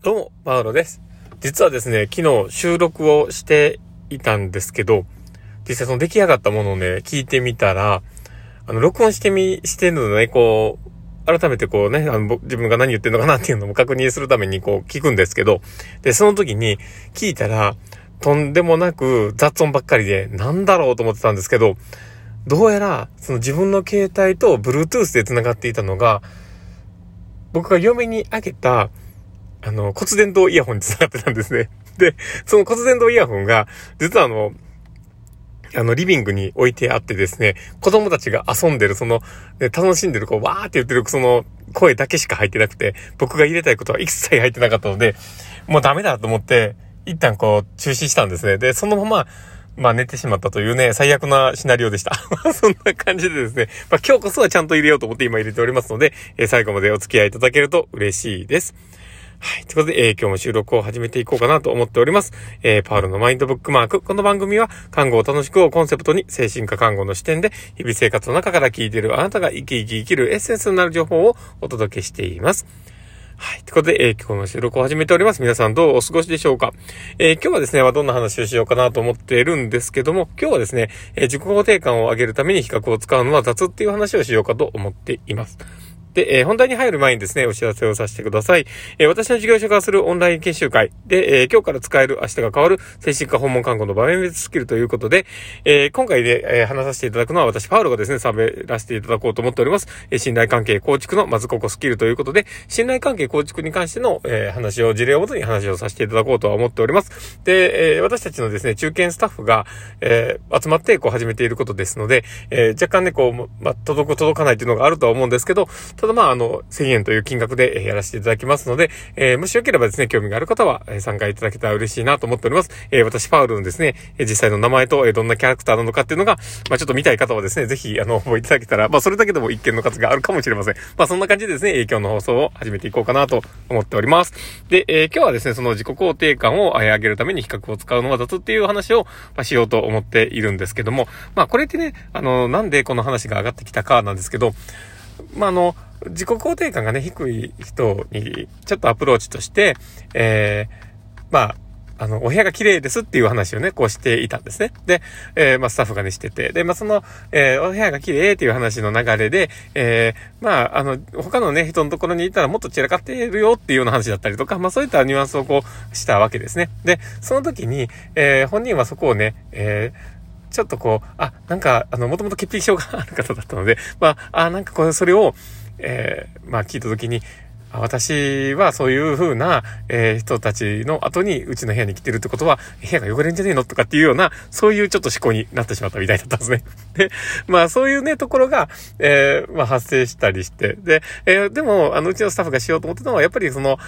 どうも、パウロです。実はですね、昨日収録をしていたんですけど、実際その出来上がったものをね、聞いてみたら、あの、録音してみ、してるのね、こう、改めてこうね、あの、自分が何言ってんのかなっていうのも確認するためにこう聞くんですけど、で、その時に聞いたら、とんでもなく雑音ばっかりで、なんだろうと思ってたんですけど、どうやら、その自分の携帯と Bluetooth で繋がっていたのが、僕が嫁にあげた、あの、骨伝導イヤホンに繋がってたんですね。で、その骨伝導イヤホンが、実はあの、あの、リビングに置いてあってですね、子供たちが遊んでる、その、ね、楽しんでる、こう、わーって言ってる、その、声だけしか入ってなくて、僕が入れたいことは一切入ってなかったので、もうダメだと思って、一旦こう、中止したんですね。で、そのまま、まあ寝てしまったというね、最悪なシナリオでした。そんな感じでですね、まあ今日こそはちゃんと入れようと思って今入れておりますので、え、最後までお付き合いいただけると嬉しいです。はい。ということで、えー、今日も収録を始めていこうかなと思っております。えー、パウロのマインドブックマーク。この番組は、看護を楽しくをコンセプトに、精神科看護の視点で、日々生活の中から聞いているあなたが生き生き生きるエッセンスになる情報をお届けしています。はい。ということで、えー、今日の収録を始めております。皆さんどうお過ごしでしょうかえー、今日はですね、どんな話をしようかなと思っているんですけども、今日はですね、えー、自己肯定感を上げるために比較を使うのは雑っていう話をしようかと思っています。で、えー、本題に入る前にですね、お知らせをさせてください。えー、私の事業所がするオンライン研修会で、えー、今日から使える明日が変わる精神科訪問看護の場面別スキルということで、え今回で、え話させていただくのは私、パウロがですね、喋らせていただこうと思っております。え信頼関係構築のまずここスキルということで、信頼関係構築に関しての、え話を、事例をもとに話をさせていただこうとは思っております。で、え私たちのですね、中堅スタッフが、え集まってこう始めていることですので、え若干ね、こう、ま、届く、届かないっていうのがあるとは思うんですけど、ただまあ、あの、1000円という金額でやらせていただきますので、えー、もしよければですね、興味がある方は参加いただけたら嬉しいなと思っております。えー、私、パウルのですね、実際の名前と、えどんなキャラクターなのかっていうのが、まあちょっと見たい方はですね、ぜひ、あの、覚えいただけたら、まあそれだけでも一件の数があるかもしれません。まあそんな感じでですね、今日の放送を始めていこうかなと思っております。で、えー、今日はですね、その自己肯定感を上げるために比較を使うのは雑っていう話を、まあ、しようと思っているんですけども、まあこれってね、あの、なんでこの話が上がってきたかなんですけど、まあ、あの、自己肯定感がね、低い人に、ちょっとアプローチとして、えー、まあ、あの、お部屋が綺麗ですっていう話をね、こうしていたんですね。で、えー、まあ、スタッフがね、してて。で、まあ、その、えー、お部屋が綺麗っていう話の流れで、えー、まあ、あの、他のね、人のところに行ったらもっと散らかっているよっていうような話だったりとか、まあ、そういったニュアンスをこう、したわけですね。で、その時に、えー、本人はそこをね、えー、ちょっとこう、あ、なんか、あの、もともと潔癖症がある方だったので、まあ、あ、なんかこれ、それを、えー、まあ、聞いたときに、私はそういう風な、えー、人たちの後にうちの部屋に来てるってことは、部屋が汚れんじゃねえのとかっていうような、そういうちょっと思考になってしまったみたいだったんですね。で、まあそういうね、ところが、えー、まあ発生したりして、で、えー、でも、あの、うちのスタッフがしようと思ってたのは、やっぱりその、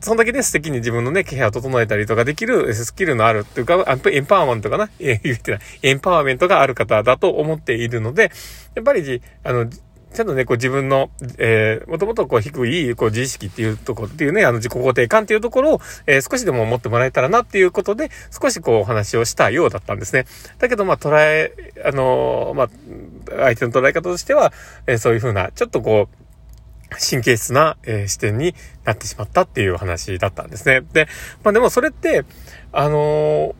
そんだけね、素敵に自分のね、部屋を整えたりとかできるスキルのあるっていうか、エンパワーメントかな？え言ってない。エンパワーメントがある方だと思っているので、やっぱり、あの、ちゃんとね、こう自分の、えー、もともとこう低い、こう自意識っていうとこっていうね、あの自己肯定感っていうところを、えー、少しでも持ってもらえたらなっていうことで、少しこうお話をしたようだったんですね。だけど、まあ捉え、あのー、まあ、相手の捉え方としては、えー、そういうふうな、ちょっとこう、神経質な、えー、視点になってしまったっていう話だったんですね。で、まあでもそれって、あのー、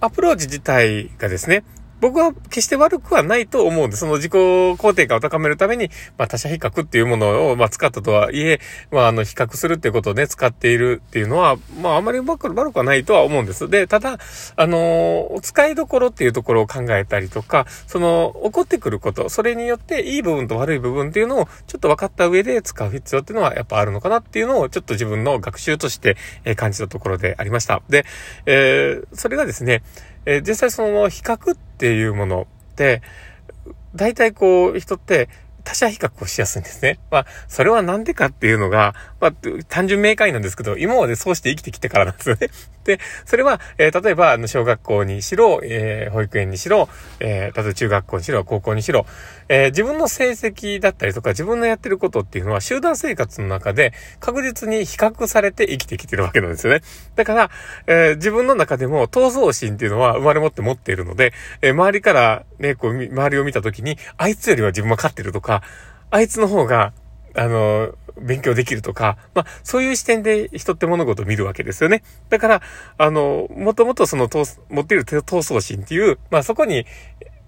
アプローチ自体がですね、僕は決して悪くはないと思うんです。その自己肯定感を高めるために、まあ他者比較っていうものを、まあ使ったとはいえ、まああの比較するっていうことをね、使っているっていうのは、まああまり悪くはないとは思うんです。で、ただ、あのー、使いどころっていうところを考えたりとか、その、起こってくること、それによっていい部分と悪い部分っていうのをちょっと分かった上で使う必要っていうのはやっぱあるのかなっていうのをちょっと自分の学習として感じたところでありました。で、えー、それがですね、えー、実際その比較ってていうもので、大体こう人って他者比較をしやすいんですね。まあ、それはなんでかっていうのが、まあ、単純明快なんですけど、今までそうして生きてきてからなんですよね。で、それは、えー、例えば、あの、小学校にしろ、えー、保育園にしろ、えー、例えば中学校にしろ、高校にしろ、えー、自分の成績だったりとか、自分のやってることっていうのは、集団生活の中で確実に比較されて生きてきてるわけなんですよね。だから、えー、自分の中でも闘争心っていうのは生まれ持って持っているので、えー、周りからね、こう、周りを見たときに、あいつよりは自分は勝ってるとか、あいつの方が、あの、勉強できるとか、まあ、そういう視点で人って物事を見るわけですよね。だから、あの、もともとその、持っている闘争心っていう、まあ、そこに、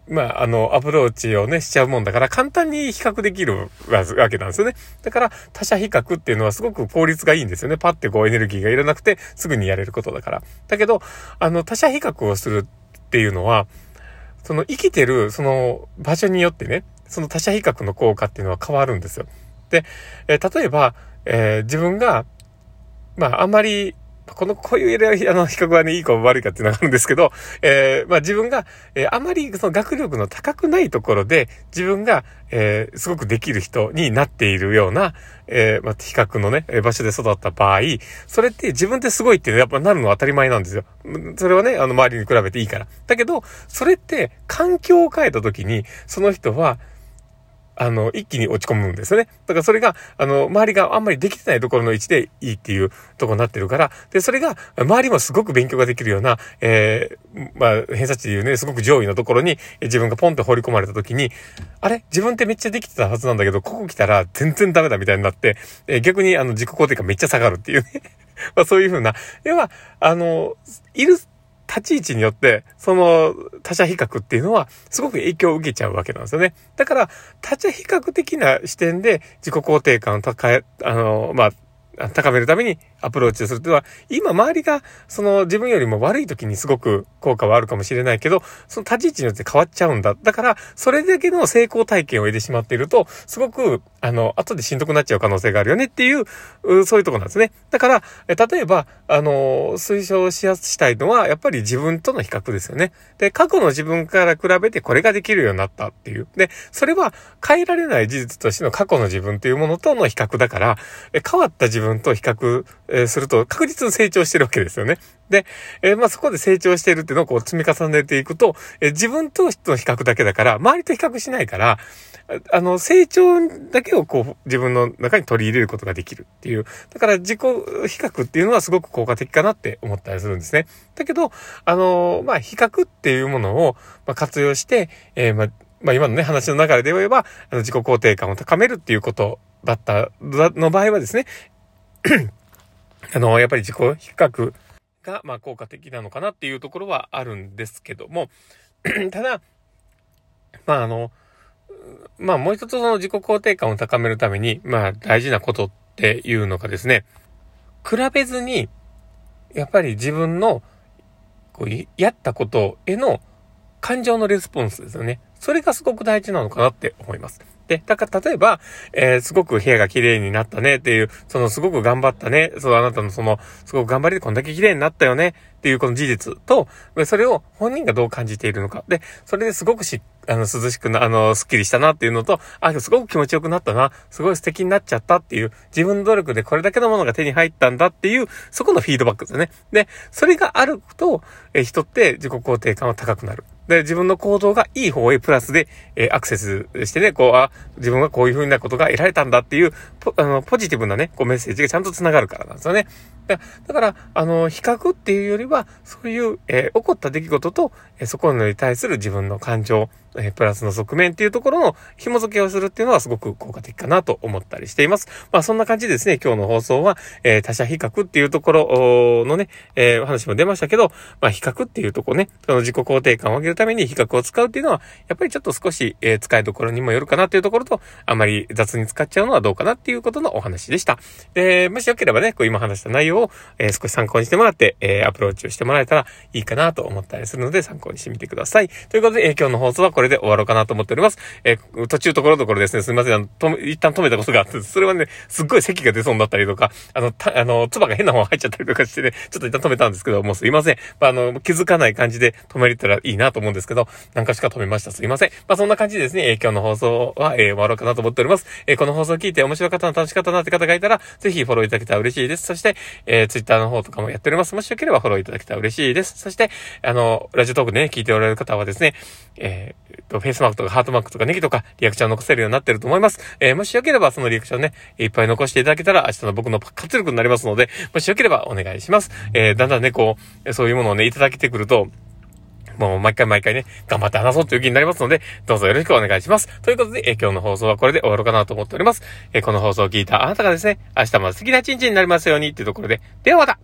まあ、あの、アプローチをね、しちゃうもんだから、簡単に比較できるわけなんですよね。だから、他者比較っていうのはすごく効率がいいんですよね。パッてこうエネルギーがいらなくて、すぐにやれることだから。だけど、あの、他者比較をするっていうのは、その生きてる、その場所によってね、その他者比較の効果っていうのは変わるんですよ。で、えー、例えば、えー、自分が、まあ、あんまりこの、こういう あの、比較はね、いいか悪いかっていうのがあるんですけど、えー、まあ自分が、えー、あまりその学力の高くないところで、自分が、えー、すごくできる人になっているような、えー、まあ比較のね、場所で育った場合、それって自分ってすごいっていうのはやっぱなるのは当たり前なんですよ。それはね、あの、周りに比べていいから。だけど、それって環境を変えた時に、その人は、あの、一気に落ち込むんですよね。だからそれが、あの、周りがあんまりできてないところの位置でいいっていうとこになってるから、で、それが、周りもすごく勉強ができるような、えー、まあ、偏差値でいうね、すごく上位のところに自分がポンって放り込まれた時に、あれ？自分ってめっちゃできてたはずなんだけど、ここ来たら全然ダメだみたいになって、えー、逆にあの、自己肯定感めっちゃ下がるっていうね。まあ、そういうふうな、要は、あの、いる立ち位置によって、その他者比較っていうのはすごく影響を受けちゃうわけなんですよね。だから、他者比較的な視点で自己肯定感を高え、あの、まあ、高めるためにアプローチをするっていうのは、今周りがその自分よりも悪い時にすごく効果はあるかもしれないけど、その立ち位置によって変わっちゃうんだ。だから、それだけの成功体験を得てしまっていると、すごく、あの、後でしんどくなっちゃう可能性があるよねっていう、そういうとこなんですね。だから、例えば、あの、推奨しやすしたいのは、やっぱり自分との比較ですよね。で、過去の自分から比べてこれができるようになったっていう。で、それは変えられない事実としての過去の自分というものとの比較だから、変わった自分分と比較すると確実に成長してるわけですよね。で、えー、まあそこで成長してるっていうのをこう積み重ねていくと、えー、自分と人の比較だけだから、周りと比較しないから、あの、成長だけをこう自分の中に取り入れることができるっていう。だから自己比較っていうのはすごく効果的かなって思ったりするんですね。だけど、あの、まあ比較っていうものをま活用して、えー、まあ、まあ今のね話の流れで言えば、あの自己肯定感を高めるっていうことだった、の場合はですね、あの、やっぱり自己比較が、まあ、効果的なのかなっていうところはあるんですけども、ただ、まあ、あの、まあ、もう一つその自己肯定感を高めるために、まあ、大事なことっていうのがですね、比べずに、やっぱり自分の、こう、やったことへの感情のレスポンスですよね。それがすごく大事なのかなって思います。で、だから例えば、えー、すごく部屋が綺麗になったねっていう、そのすごく頑張ったね、そうあなたのその、すごく頑張りでこんだけ綺麗になったよねっていうこの事実と、それを本人がどう感じているのか。で、それですごくし、あの、涼しくな、あの、スッキリしたなっていうのと、あ、すごく気持ちよくなったな、すごい素敵になっちゃったっていう、自分の努力でこれだけのものが手に入ったんだっていう、そこのフィードバックですね。で、それがあると、え人って自己肯定感は高くなる。で、自分の行動がいい方へプラスで、えー、アクセスしてね、こう、あ、自分はこういう風なことが得られたんだっていう、ポあのポジティブなね、こうメッセージがちゃんと繋がるからなんですよね。だだから、あの、比較っていうよりは、そういう、えー、起こった出来事と、えー、そこに対する自分の感情、えー、プラスの側面っていうところの紐付けをするっていうのはすごく効果的かなと思ったりしています。まあそんな感じですね、今日の放送は、えー、他者比較っていうところのね、えー、話も出ましたけど、まあ比較っていうとこね、その自己肯定感を上げるために比較を使うっていうのは、やっぱりちょっと少し、えー、使いどころにもよるかなっていうところと、あまり雑に使っちゃうのはどうかなっていうことのお話でした。で、もしよければね、こう今話した内容を、えー、少し参考にしてもらって、えー、アプローチをしてもらえたらいいかなと思ったりするので、参考にしてみてください。ということで、えー、今日の放送はこれで終わろうかなと思っております。えー、途中ところどころですね、すみません、あの、と一旦止めたことがあって、それはね、すっごい咳が出そうになったりとか、あの、た、あの、唾が変な方入っちゃったりとかしてね、ちょっと一旦止めたんですけど、もうすいません。まあ、あの、気づかない感じで止めれたらいいなと思うんですけど、何かしか止めました。すいません。まあ、そんな感じでですね、えー、今日の放送は、えー、終わろうかなと思っております。えー、この放送を聞いて面白かったな、楽しかったなって方がいたら、ぜひフォローいただけたら嬉しいです。そして、えー、ツイッターの方とかもやっております。もしよければフォローいただけたら嬉しいです。そして、あの、ラジオトークね、聞いておられる方はですね、えー、と、フェイスマークとかハートマークとかネギとかリアクション残せるようになってると思います。えー、もしよければそのリアクションね、いっぱい残していただけたら明日の僕の活力になりますので、もしよければお願いします。えー、だんだんね、こう、そういうものをね、いただけてくると、もう毎回毎回ね、頑張って話そうという気になりますので、どうぞよろしくお願いします。ということで、え今日の放送はこれで終わろうかなと思っております。えこの放送を聞いたあなたがですね、明日も素敵な一日になりますようにっていうところで、ではまた